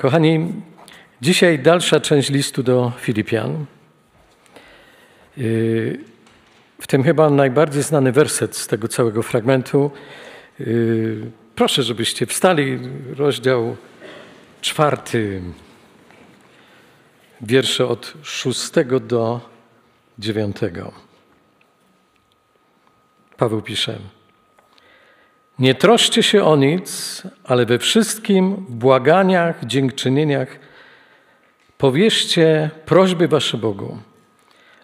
Kochani, dzisiaj dalsza część listu do Filipian. Yy, w tym chyba najbardziej znany werset z tego całego fragmentu. Yy, proszę, żebyście wstali, rozdział czwarty, wiersze od szóstego do dziewiątego. Paweł pisze. Nie troszcie się o nic, ale we wszystkim w błaganiach, dziękczynieniach powierzcie prośby wasze Bogu.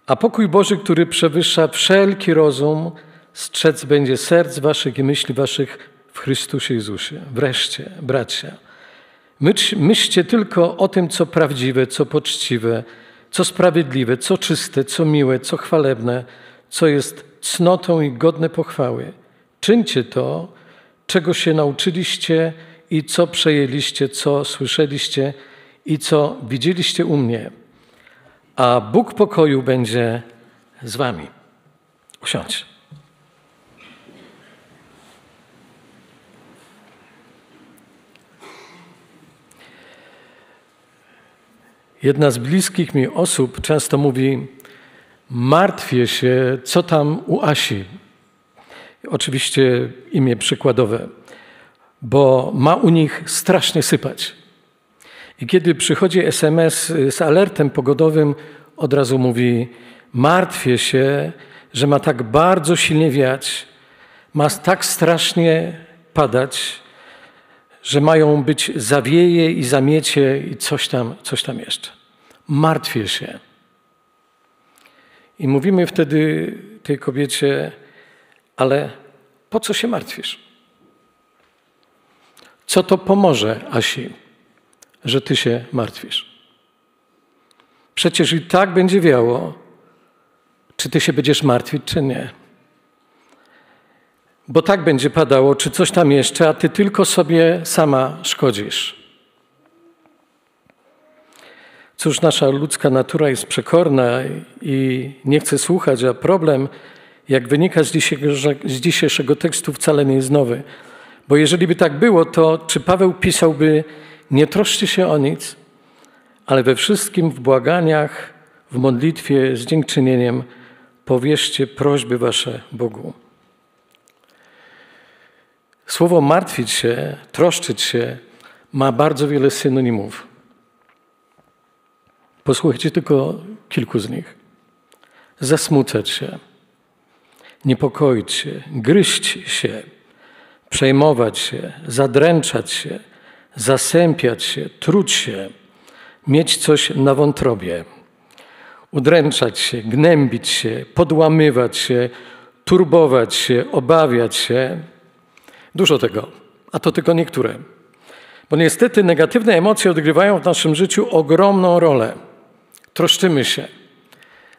A pokój Boży, który przewyższa wszelki rozum, strzec będzie serc waszych i myśli waszych w Chrystusie Jezusie. Wreszcie, bracia, myślcie tylko o tym, co prawdziwe, co poczciwe, co sprawiedliwe, co czyste, co miłe, co chwalebne, co jest cnotą i godne pochwały. Czyńcie to, czego się nauczyliście i co przejęliście, co słyszeliście i co widzieliście u mnie. A Bóg pokoju będzie z wami. Usiądź. Jedna z bliskich mi osób często mówi: Martwię się, co tam u Asi. Oczywiście imię przykładowe, bo ma u nich strasznie sypać. I kiedy przychodzi SMS z alertem pogodowym, od razu mówi: Martwię się, że ma tak bardzo silnie wiać, ma tak strasznie padać, że mają być zawieje i zamiecie i coś tam, coś tam jeszcze. Martwię się. I mówimy wtedy tej kobiecie, ale po co się martwisz? Co to pomoże, Asi, że ty się martwisz? Przecież i tak będzie wiało, czy ty się będziesz martwić, czy nie. Bo tak będzie padało, czy coś tam jeszcze, a ty tylko sobie sama szkodzisz. Cóż, nasza ludzka natura jest przekorna i nie chce słuchać, a problem, jak wynika z dzisiejszego, z dzisiejszego tekstu, wcale nie jest nowy. Bo jeżeli by tak było, to czy Paweł pisałby: Nie troszcie się o nic, ale we wszystkim w błaganiach, w modlitwie z dziękczynieniem powierzcie prośby wasze Bogu. Słowo martwić się, troszczyć się ma bardzo wiele synonimów. Posłuchajcie tylko kilku z nich. Zasmucać się, niepokoić się, gryźć się, przejmować się, zadręczać się, zasępiać się, truć się, mieć coś na wątrobie, udręczać się, gnębić się, podłamywać się, turbować się, obawiać się. Dużo tego, a to tylko niektóre. Bo niestety negatywne emocje odgrywają w naszym życiu ogromną rolę troszczymy się,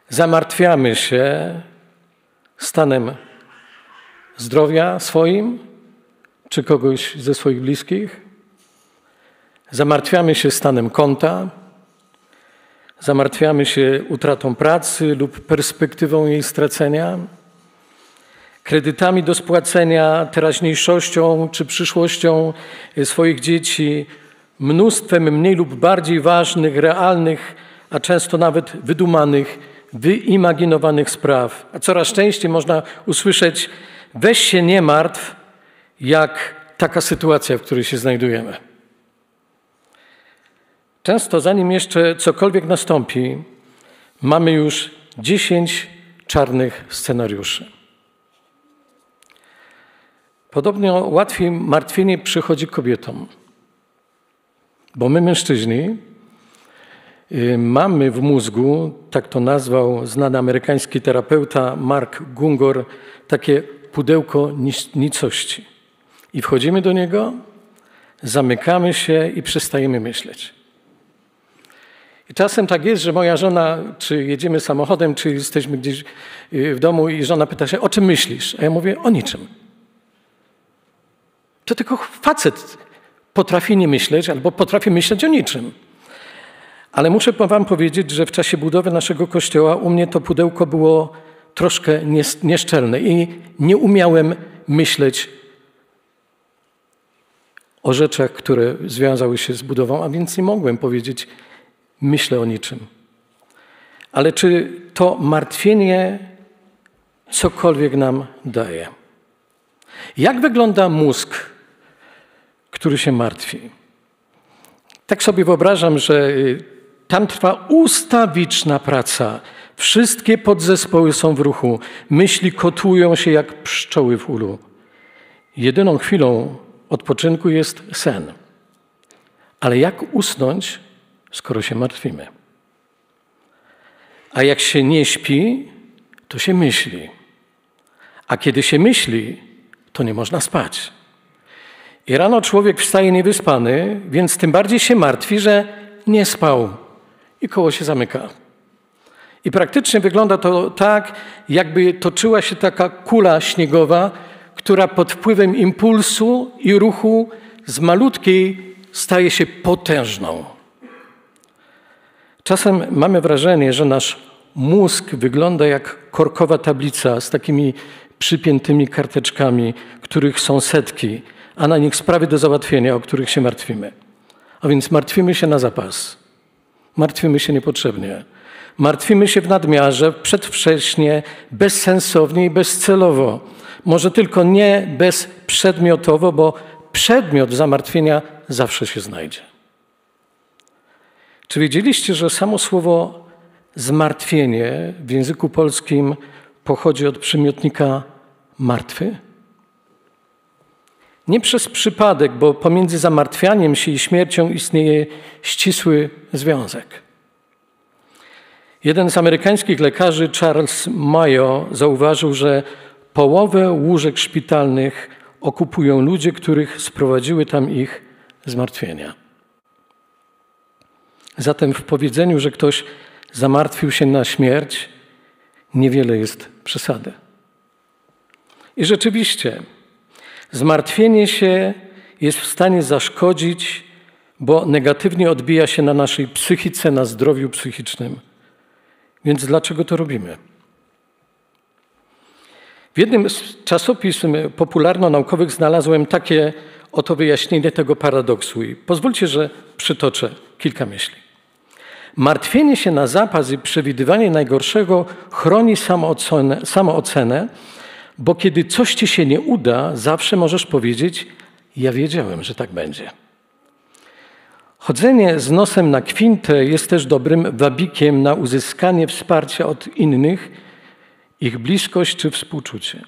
zamartwiamy się stanem zdrowia swoim czy kogoś ze swoich bliskich, zamartwiamy się stanem konta, zamartwiamy się utratą pracy lub perspektywą jej stracenia, kredytami do spłacenia, teraźniejszością czy przyszłością swoich dzieci, mnóstwem mniej lub bardziej ważnych, realnych a często nawet wydumanych, wyimaginowanych spraw. A coraz częściej można usłyszeć: weź się nie martw, jak taka sytuacja, w której się znajdujemy. Często, zanim jeszcze cokolwiek nastąpi, mamy już dziesięć czarnych scenariuszy. Podobnie łatwiej martwienie przychodzi kobietom, bo my, mężczyźni, mamy w mózgu, tak to nazwał znany amerykański terapeuta Mark Gungor, takie pudełko nicości. I wchodzimy do niego, zamykamy się i przestajemy myśleć. I czasem tak jest, że moja żona, czy jedziemy samochodem, czy jesteśmy gdzieś y, w domu i żona pyta się, o czym myślisz? A ja mówię, o niczym. To tylko facet potrafi nie myśleć albo potrafi myśleć o niczym. Ale muszę Wam powiedzieć, że w czasie budowy naszego kościoła u mnie to pudełko było troszkę nieszczelne i nie umiałem myśleć o rzeczach, które związały się z budową, a więc nie mogłem powiedzieć, myślę o niczym. Ale czy to martwienie cokolwiek nam daje? Jak wygląda mózg, który się martwi? Tak sobie wyobrażam, że y, tam trwa ustawiczna praca. Wszystkie podzespoły są w ruchu. Myśli kotłują się jak pszczoły w ulu. Jedyną chwilą odpoczynku jest sen. Ale jak usnąć, skoro się martwimy? A jak się nie śpi, to się myśli. A kiedy się myśli, to nie można spać. I rano człowiek wstaje niewyspany, więc tym bardziej się martwi, że nie spał i koło się zamyka. I praktycznie wygląda to tak, jakby toczyła się taka kula śniegowa, która pod wpływem impulsu i ruchu z malutkiej staje się potężną. Czasem mamy wrażenie, że nasz mózg wygląda jak korkowa tablica z takimi przypiętymi karteczkami, których są setki, a na nich sprawy do załatwienia, o których się martwimy. A więc martwimy się na zapas. Martwimy się niepotrzebnie. Martwimy się w nadmiarze, przedwcześnie, bezsensownie i bezcelowo. Może tylko nie bezprzedmiotowo, bo przedmiot zamartwienia zawsze się znajdzie. Czy wiedzieliście, że samo słowo zmartwienie w języku polskim pochodzi od przymiotnika martwy? Nie przez przypadek, bo pomiędzy zamartwianiem się i śmiercią istnieje ścisły związek. Jeden z amerykańskich lekarzy, Charles Mayo, zauważył, że połowę łóżek szpitalnych okupują ludzie, których sprowadziły tam ich zmartwienia. Zatem w powiedzeniu, że ktoś zamartwił się na śmierć, niewiele jest przesady. I rzeczywiście, zmartwienie się jest w stanie zaszkodzić, bo negatywnie odbija się na naszej psychice, na zdrowiu psychicznym. Więc dlaczego to robimy? W jednym z czasopism popularno-naukowych znalazłem takie oto wyjaśnienie tego paradoksu i pozwólcie, że przytoczę kilka myśli. Martwienie się na zapas i przewidywanie najgorszego chroni samoocenę, samoocenę, bo kiedy coś ci się nie uda, zawsze możesz powiedzieć: Ja wiedziałem, że tak będzie. Chodzenie z nosem na kwintę jest też dobrym wabikiem na uzyskanie wsparcia od innych, ich bliskość czy współczucie.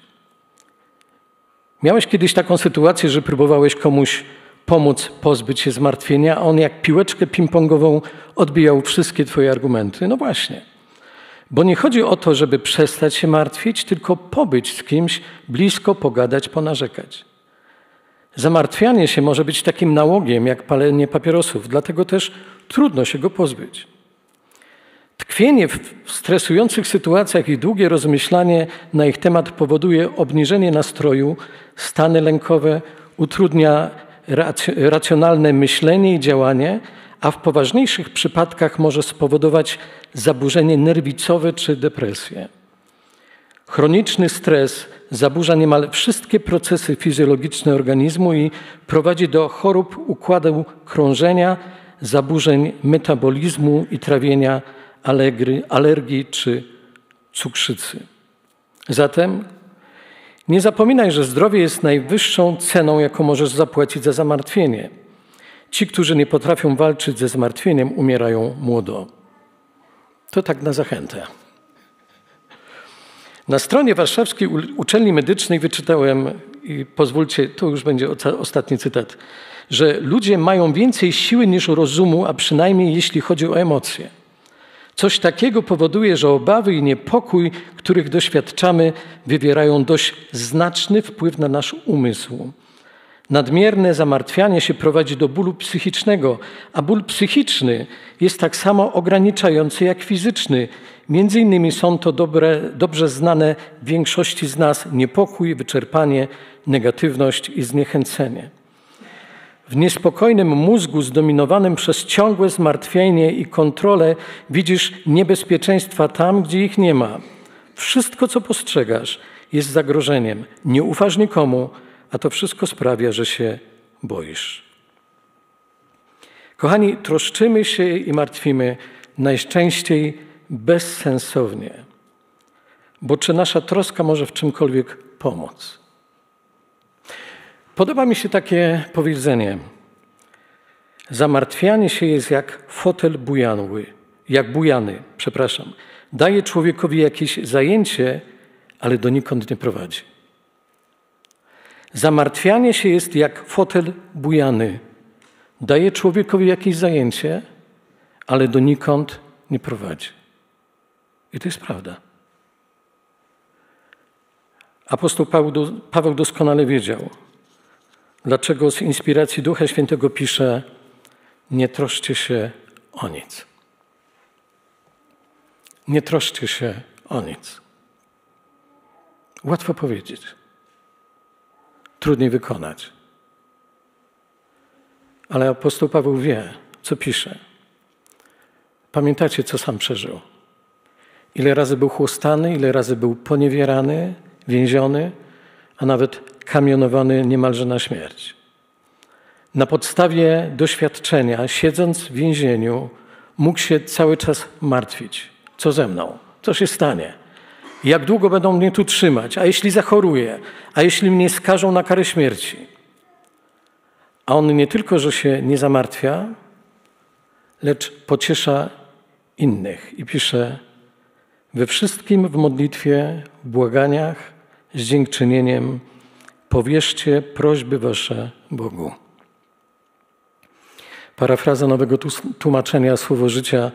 Miałeś kiedyś taką sytuację, że próbowałeś komuś pomóc pozbyć się zmartwienia, a on jak piłeczkę ping-pongową odbijał wszystkie Twoje argumenty. No właśnie. Bo nie chodzi o to, żeby przestać się martwić, tylko pobyć z kimś, blisko pogadać, ponarzekać. Zamartwianie się może być takim nałogiem jak palenie papierosów, dlatego też trudno się go pozbyć. Tkwienie w stresujących sytuacjach i długie rozmyślanie na ich temat powoduje obniżenie nastroju, stany lękowe, utrudnia racjonalne myślenie i działanie, a w poważniejszych przypadkach może spowodować zaburzenie nerwicowe czy depresję. Chroniczny stres zaburza niemal wszystkie procesy fizjologiczne organizmu i prowadzi do chorób układu krążenia, zaburzeń metabolizmu i trawienia, alergii czy cukrzycy. Zatem nie zapominaj, że zdrowie jest najwyższą ceną, jaką możesz zapłacić za zamartwienie. Ci, którzy nie potrafią walczyć ze zmartwieniem, umierają młodo. To tak na zachętę. Na stronie Warszawskiej Uczelni Medycznej wyczytałem, i pozwólcie, to już będzie ostatni cytat, że ludzie mają więcej siły niż rozumu, a przynajmniej jeśli chodzi o emocje. Coś takiego powoduje, że obawy i niepokój, których doświadczamy, wywierają dość znaczny wpływ na nasz umysł. Nadmierne zamartwianie się prowadzi do bólu psychicznego, a ból psychiczny jest tak samo ograniczający jak fizyczny. Między innymi są to dobre, dobrze znane większości z nas niepokój, wyczerpanie, negatywność i zniechęcenie. W niespokojnym mózgu zdominowanym przez ciągłe zmartwienie i kontrolę widzisz niebezpieczeństwa tam, gdzie ich nie ma. Wszystko, co postrzegasz, jest zagrożeniem. Nie ufasz nikomu, a to wszystko sprawia, że się boisz. Kochani, troszczymy się i martwimy najczęściej bezsensownie. Bo czy nasza troska może w czymkolwiek pomóc? Podoba mi się takie powiedzenie. Zamartwianie się jest jak fotel bujanły, jak bujany, przepraszam. Daje człowiekowi jakieś zajęcie, ale donikąd nie prowadzi. Zamartwianie się jest jak fotel bujany. Daje człowiekowi jakieś zajęcie, ale donikąd nie prowadzi. I to jest prawda. Apostoł Paweł doskonale wiedział, dlaczego z inspiracji Ducha Świętego pisze: Nie troszcie się o nic. Nie troszcie się o nic. Łatwo powiedzieć, trudniej wykonać. Ale apostoł Paweł wie, co pisze. Pamiętacie, co sam przeżył. Ile razy był chłostany, ile razy był poniewierany, więziony, a nawet kamionowany niemalże na śmierć. Na podstawie doświadczenia, siedząc w więzieniu, mógł się cały czas martwić. Co ze mną? Co się stanie? Jak długo będą mnie tu trzymać? A jeśli zachoruję? A jeśli mnie skażą na karę śmierci? A on nie tylko, że się nie zamartwia, lecz pociesza innych i pisze: We wszystkim w modlitwie, w błaganiach, z dziękczynieniem powierzcie prośby wasze Bogu. Parafraza nowego tłumaczenia Słowo Życia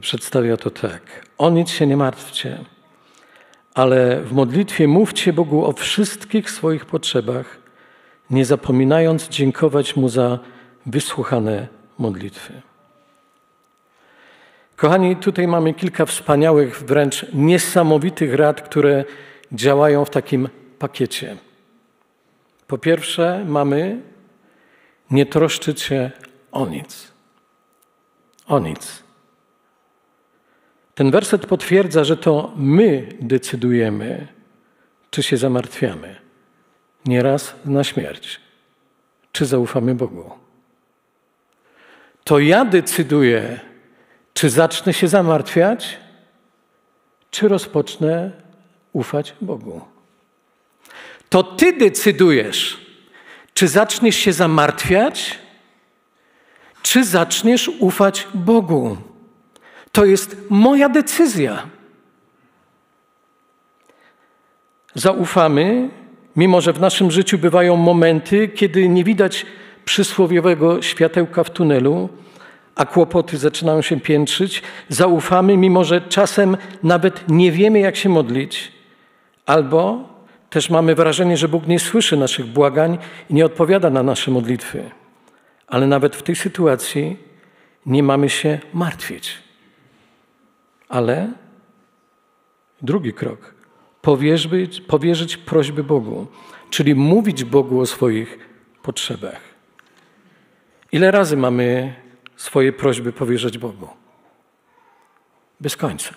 przedstawia to tak. O nic się nie martwcie, ale w modlitwie mówcie Bogu o wszystkich swoich potrzebach, nie zapominając dziękować Mu za wysłuchane modlitwy. Kochani, tutaj mamy kilka wspaniałych, wręcz niesamowitych rad, które działają w takim pakiecie. Po pierwsze, mamy nie troszczyć się o nic. O nic. Ten werset potwierdza, że to my decydujemy, czy się zamartwiamy. Nieraz na śmierć, czy zaufamy Bogu. To ja decyduję, czy zacznę się zamartwiać, czy rozpocznę ufać Bogu. To ty decydujesz, czy zaczniesz się zamartwiać, czy zaczniesz ufać Bogu. To jest moja decyzja. Zaufamy, mimo że w naszym życiu bywają momenty, kiedy nie widać przysłowiowego światełka w tunelu, a kłopoty zaczynają się piętrzyć. Zaufamy, mimo że czasem nawet nie wiemy, jak się modlić, albo też mamy wrażenie, że Bóg nie słyszy naszych błagań i nie odpowiada na nasze modlitwy. Ale nawet w tej sytuacji nie mamy się martwić. Ale drugi krok powierzyć, powierzyć prośby Bogu, czyli mówić Bogu o swoich potrzebach. Ile razy mamy swoje prośby powierzać Bogu? Bez końca.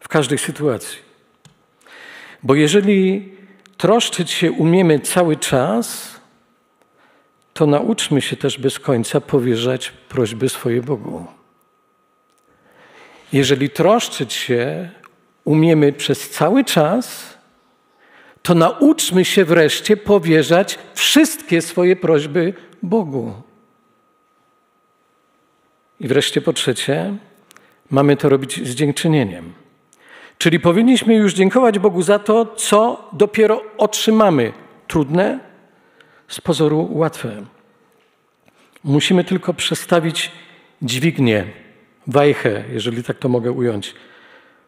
W każdej sytuacji. Bo jeżeli troszczyć się umiemy cały czas, to nauczmy się też bez końca powierzać prośby swoje Bogu. Jeżeli troszczyć się umiemy przez cały czas, to nauczmy się wreszcie powierzać wszystkie swoje prośby Bogu. I wreszcie po trzecie, mamy to robić z dziękczynieniem. Czyli powinniśmy już dziękować Bogu za to, co dopiero otrzymamy. Trudne, z pozoru łatwe. Musimy tylko przestawić dźwignię, wajchę, jeżeli tak to mogę ująć,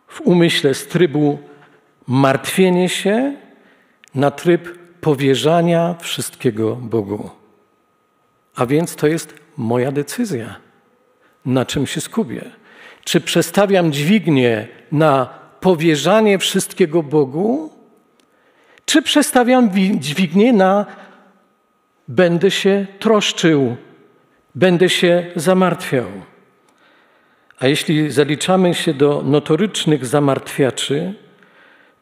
w umyśle z trybu martwienie się na tryb powierzania wszystkiego Bogu. A więc to jest moja decyzja, na czym się skupię. Czy przestawiam dźwignię na powierzanie wszystkiego Bogu, czy przestawiam dźwignię na będę się troszczył, będę się zamartwiał. A jeśli zaliczamy się do notorycznych zamartwiaczy,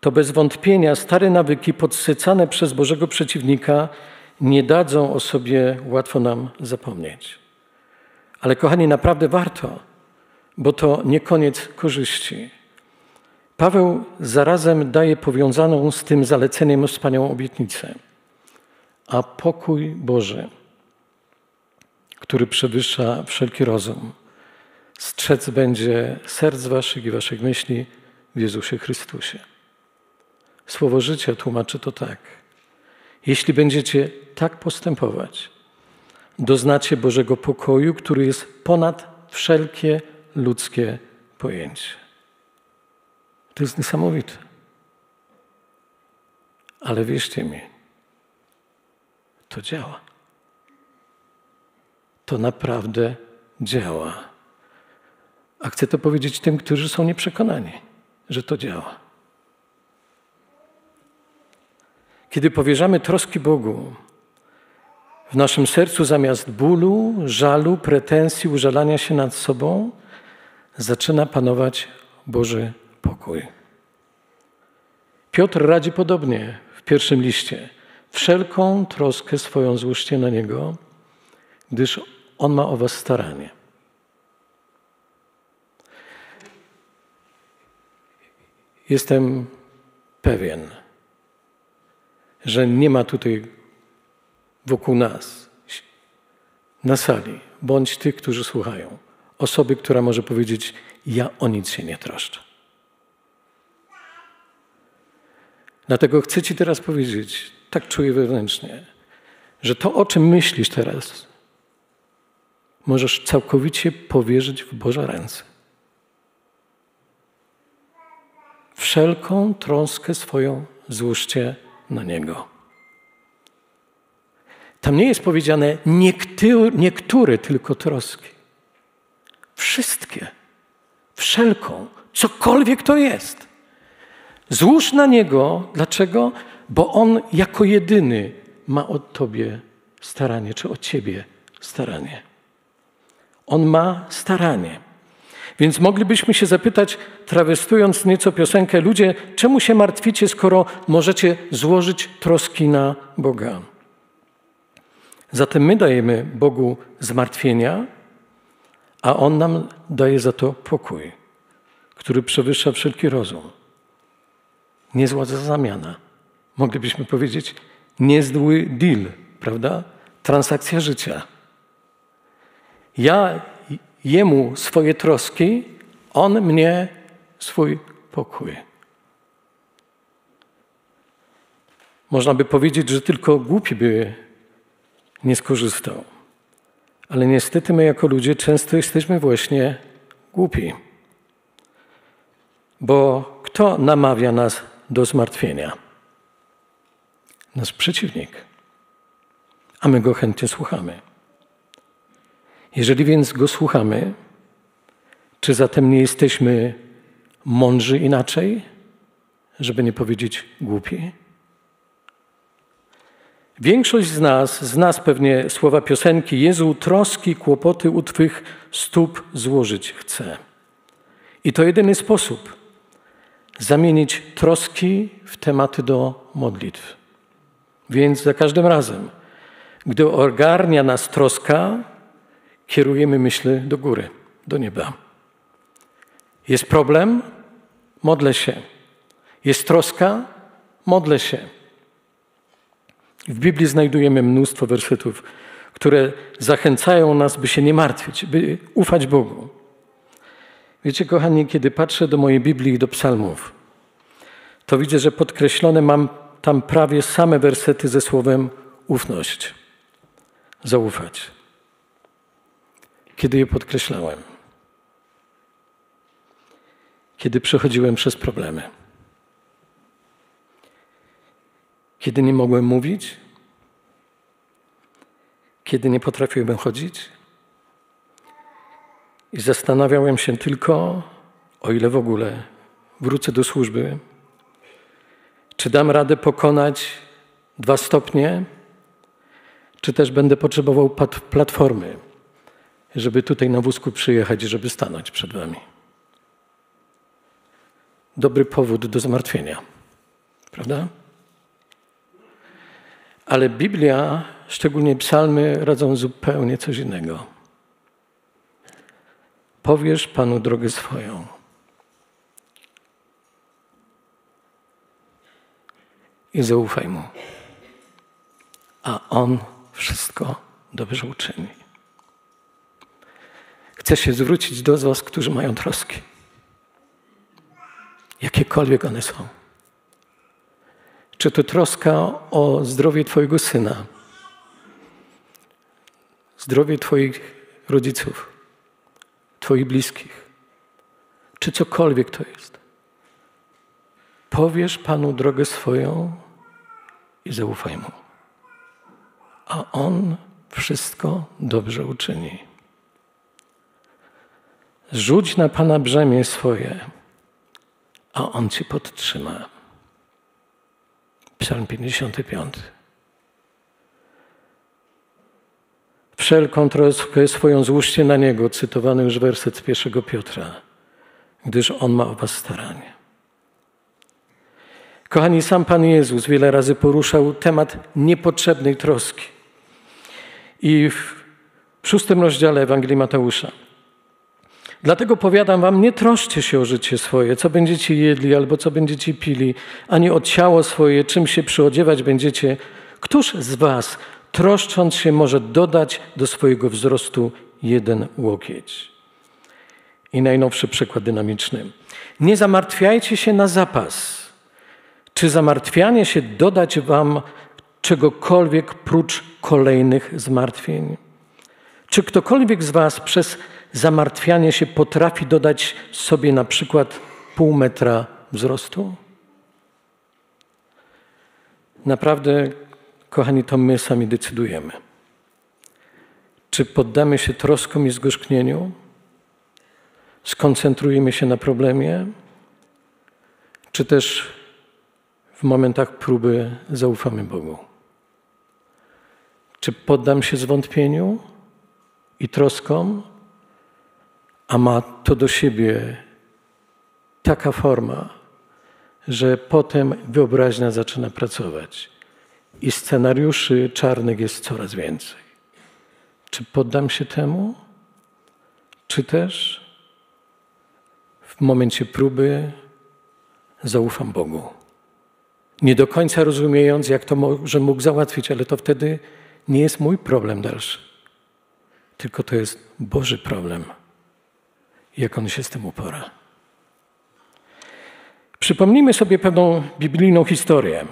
to bez wątpienia stare nawyki podsycane przez Bożego przeciwnika nie dadzą o sobie łatwo nam zapomnieć. Ale kochani, naprawdę warto, bo to nie koniec korzyści. Paweł zarazem daje powiązaną z tym zaleceniem wspaniałą obietnicę. A pokój Boży, który przewyższa wszelki rozum, strzec będzie serc waszych i waszych myśli w Jezusie Chrystusie. Słowo życia tłumaczy to tak. Jeśli będziecie tak postępować, doznacie Bożego pokoju, który jest ponad wszelkie ludzkie pojęcie. To jest niesamowite. Ale wierzcie mi, to działa. To naprawdę działa. A chcę to powiedzieć tym, którzy są nieprzekonani, że to działa. Kiedy powierzamy troski Bogu, w naszym sercu zamiast bólu, żalu, pretensji, użalania się nad sobą, zaczyna panować Boży pokój. Piotr radzi podobnie w pierwszym liście. Wszelką troskę swoją złóżcie na Niego, gdyż On ma o was staranie. Jestem pewien, że nie ma tutaj wokół nas, na sali, bądź tych, którzy słuchają, osoby, która może powiedzieć: Ja o nic się nie troszczę. Dlatego chcę Ci teraz powiedzieć, tak czuję wewnętrznie, że to, o czym myślisz teraz, możesz całkowicie powierzyć w Boże ręce. Wszelką troskę swoją złóżcie na Niego. Tam nie jest powiedziane niektóre, niektóre tylko troski. Wszystkie. Wszelką. Cokolwiek to jest. Złóż na Niego. Dlaczego? Bo On jako jedyny ma o Tobie staranie, czy o Ciebie staranie. On ma staranie. Więc moglibyśmy się zapytać, trawestując nieco piosenkę, ludzie, czemu się martwicie, skoro możecie złożyć troski na Boga? Zatem my dajemy Bogu zmartwienia, a On nam daje za to pokój, który przewyższa wszelki rozum. Niezła zamiana. Moglibyśmy powiedzieć, niezły deal, prawda? Transakcja życia. Ja Jemu swoje troski, On mnie swój pokój. Można by powiedzieć, że tylko głupi by nie skorzystał. Ale niestety my jako ludzie często jesteśmy właśnie głupi. Bo kto namawia nas do zmartwienia? Nasz przeciwnik. A my go chętnie słuchamy. Jeżeli więc go słuchamy, czy zatem nie jesteśmy mądrzy inaczej, żeby nie powiedzieć głupi? Większość z nas zna pewnie słowa piosenki Jezu, troski, kłopoty u Twych stóp złożyć chcę. I to jedyny sposób zamienić troski w tematy do modlitw. Więc za każdym razem, gdy ogarnia nas troska, kierujemy myśli do góry, do nieba. Jest problem? Modlę się. Jest troska? Modlę się. W Biblii znajdujemy mnóstwo wersetów, które zachęcają nas, by się nie martwić, by ufać Bogu. Wiecie, kochani, kiedy patrzę do mojej Biblii i do psalmów, to widzę, że podkreślone mam tam prawie same wersety ze słowem ufność, zaufać kiedy je podkreślałem, kiedy przechodziłem przez problemy, kiedy nie mogłem mówić, kiedy nie potrafiłem chodzić? I zastanawiałem się tylko, o ile w ogóle wrócę do służby, czy dam radę pokonać dwa stopnie, czy też będę potrzebował platformy żeby tutaj na wózku przyjechać, żeby stanąć przed wami. Dobry powód do zmartwienia, prawda? Ale Biblia, szczególnie psalmy, radzą zupełnie coś innego. Powiesz Panu drogę swoją. I zaufaj Mu. A On wszystko dobrze uczyni. Chcę się zwrócić do Was, którzy mają troski. Jakiekolwiek one są. Czy to troska o zdrowie Twojego syna, zdrowie Twoich rodziców, Twoich bliskich, czy cokolwiek to jest. Powiesz Panu drogę swoją i zaufaj Mu, a On wszystko dobrze uczyni. Rzuć na Pana brzemię swoje, a On Ci podtrzyma. Psalm 55. Wszelką troskę swoją złóżcie na Niego, cytowany już werset z pierwszego Piotra, gdyż On ma o was staranie. Kochani, sam Pan Jezus wiele razy poruszał temat niepotrzebnej troski. I w szóstym rozdziale Ewangelii Mateusza Dlatego powiadam wam, nie troszcie się o życie swoje, co będziecie jedli albo co będziecie pili, ani o ciało swoje, czym się przyodziewać będziecie. Któż z was, troszcząc się, może dodać do swojego wzrostu jeden łokieć? I najnowszy przykład dynamiczny. Nie zamartwiajcie się na zapas. Czy zamartwianie się dodać wam czegokolwiek prócz kolejnych zmartwień? Czy ktokolwiek z was przez zamartwianie się potrafi dodać sobie na przykład pół metra wzrostu? Naprawdę, kochani, to my sami decydujemy. Czy poddamy się troskom i zgorzknieniu? Skoncentrujemy się na problemie? Czy też w momentach próby zaufamy Bogu? Czy poddam się zwątpieniu i troskom? A ma to do siebie taka forma, że potem wyobraźnia zaczyna pracować i scenariuszy czarnych jest coraz więcej. Czy poddam się temu, czy też w momencie próby zaufam Bogu? Nie do końca rozumiejąc, jak to może mógł załatwić, ale to wtedy nie jest mój problem dalszy, tylko to jest Boży problem jak on się z tym upora. Przypomnijmy sobie pewną biblijną historię,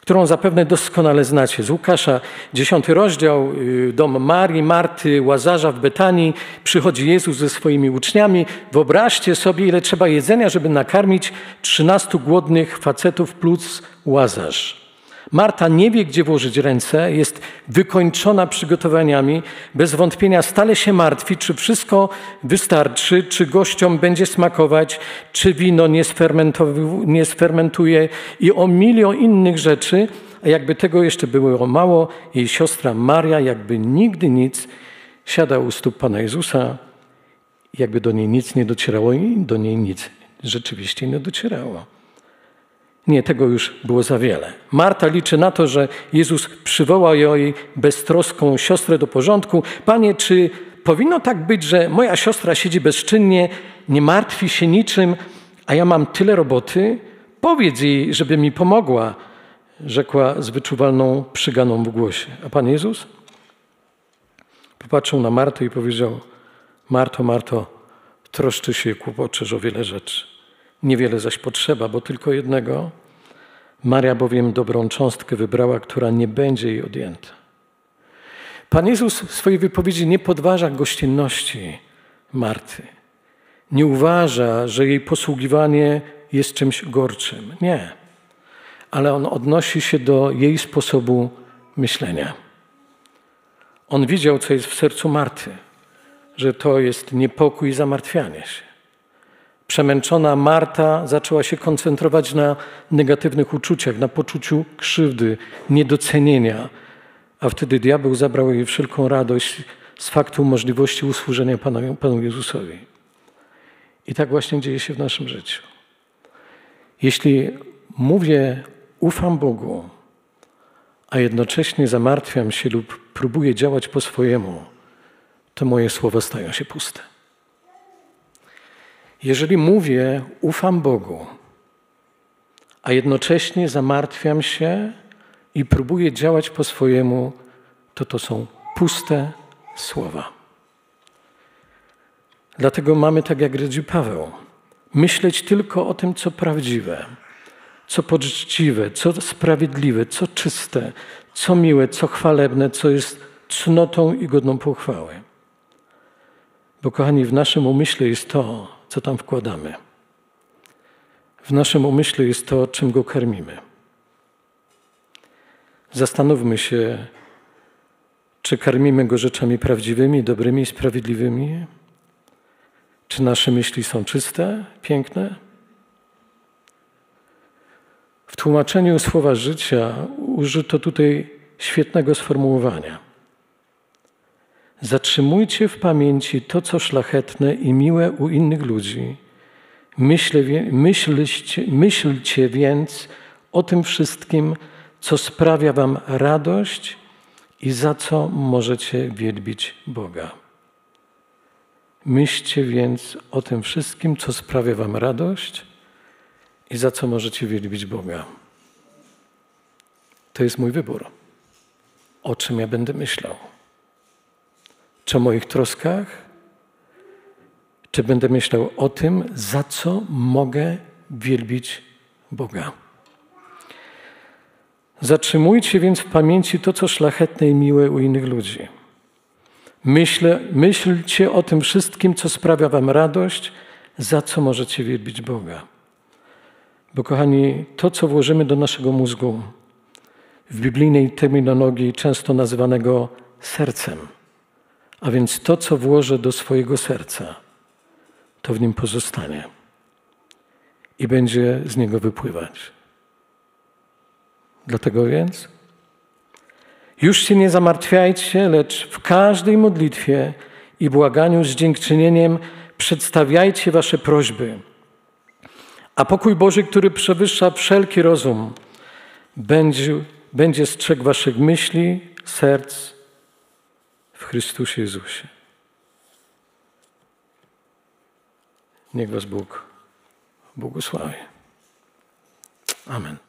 którą zapewne doskonale znacie. Z Łukasza, dziesiąty rozdział, y, dom Marii, Marty, Łazarza w Betanii. Przychodzi Jezus ze swoimi uczniami. Wyobraźcie sobie, ile trzeba jedzenia, żeby nakarmić trzynastu głodnych facetów plus Łazarz. Marta nie wie, gdzie włożyć ręce, jest wykończona przygotowaniami, bez wątpienia stale się martwi, czy wszystko wystarczy, czy gościom będzie smakować, czy wino nie, nie sfermentuje i o milion innych rzeczy. A jakby tego jeszcze było mało, jej siostra Maria, jakby nigdy nic, siada u stóp Pana Jezusa, jakby do niej nic nie docierało i do niej nic rzeczywiście nie docierało. Nie, tego już było za wiele. Marta liczy na to, że Jezus przywoła jej beztroską siostrę do porządku. Panie, czy powinno tak być, że moja siostra siedzi bezczynnie, nie martwi się niczym, a ja mam tyle roboty? Powiedz jej, żeby mi pomogła, rzekła z wyczuwalną przyganą w głosie. A Pan Jezus popatrzył na Martę i powiedział: Marto, Marto, troszczy się i kłopoczesz o wiele rzeczy. Niewiele zaś potrzeba, bo tylko jednego. Maria bowiem dobrą cząstkę wybrała, która nie będzie jej odjęta. Pan Jezus w swojej wypowiedzi nie podważa gościnności Marty. Nie uważa, że jej posługiwanie jest czymś gorczym. Nie. Ale on odnosi się do jej sposobu myślenia. On widział, co jest w sercu Marty, że to jest niepokój i zamartwianie się. Przemęczona Marta zaczęła się koncentrować na negatywnych uczuciach, na poczuciu krzywdy, niedocenienia, a wtedy diabeł zabrał jej wszelką radość z faktu możliwości usłużenia Panu, Panu Jezusowi. I tak właśnie dzieje się w naszym życiu. Jeśli mówię, ufam Bogu, a jednocześnie zamartwiam się lub próbuję działać po swojemu, to moje słowa stają się puste. Jeżeli mówię, ufam Bogu, a jednocześnie zamartwiam się i próbuję działać po swojemu, to to są puste słowa. Dlatego mamy, tak jak radzi Paweł, myśleć tylko o tym, co prawdziwe, co poczciwe, co sprawiedliwe, co czyste, co miłe, co chwalebne, co jest cnotą i godną pochwały. Bo, kochani, w naszym umyśle jest to, co tam wkładamy. W naszym umyśle jest to, czym go karmimy. Zastanówmy się, czy karmimy go rzeczami prawdziwymi, dobrymi i sprawiedliwymi? Czy nasze myśli są czyste, piękne? W tłumaczeniu słowa życia użyto tutaj świetnego sformułowania. Zatrzymujcie w pamięci to, co szlachetne i miłe u innych ludzi. myślcie, myślcie więc o tym wszystkim, co sprawia Wam radość i za co możecie wielbić Boga. Myślcie więc o tym wszystkim, co sprawia Wam radość i za co możecie wielbić Boga. To jest mój wybór. O czym ja będę myślał? Czy o moich troskach? Czy będę myślał o tym, za co mogę wielbić Boga? Zatrzymujcie więc w pamięci to, co szlachetne i miłe u innych ludzi. Myślę, myślcie o tym wszystkim, co sprawia Wam radość, za co możecie wielbić Boga. Bo, kochani, to, co włożymy do naszego mózgu, w biblijnej terminologii często nazywanego sercem, a więc to, co włożę do swojego serca, to w nim pozostanie i będzie z niego wypływać. Dlatego więc już się nie zamartwiajcie, lecz w każdej modlitwie i błaganiu z dziękczynieniem przedstawiajcie wasze prośby. A pokój Boży, który przewyższa wszelki rozum, będzie, będzie strzegł waszych myśli, serc w Chrystusie Jezusie. Niech was Bóg błogosławi. Amen.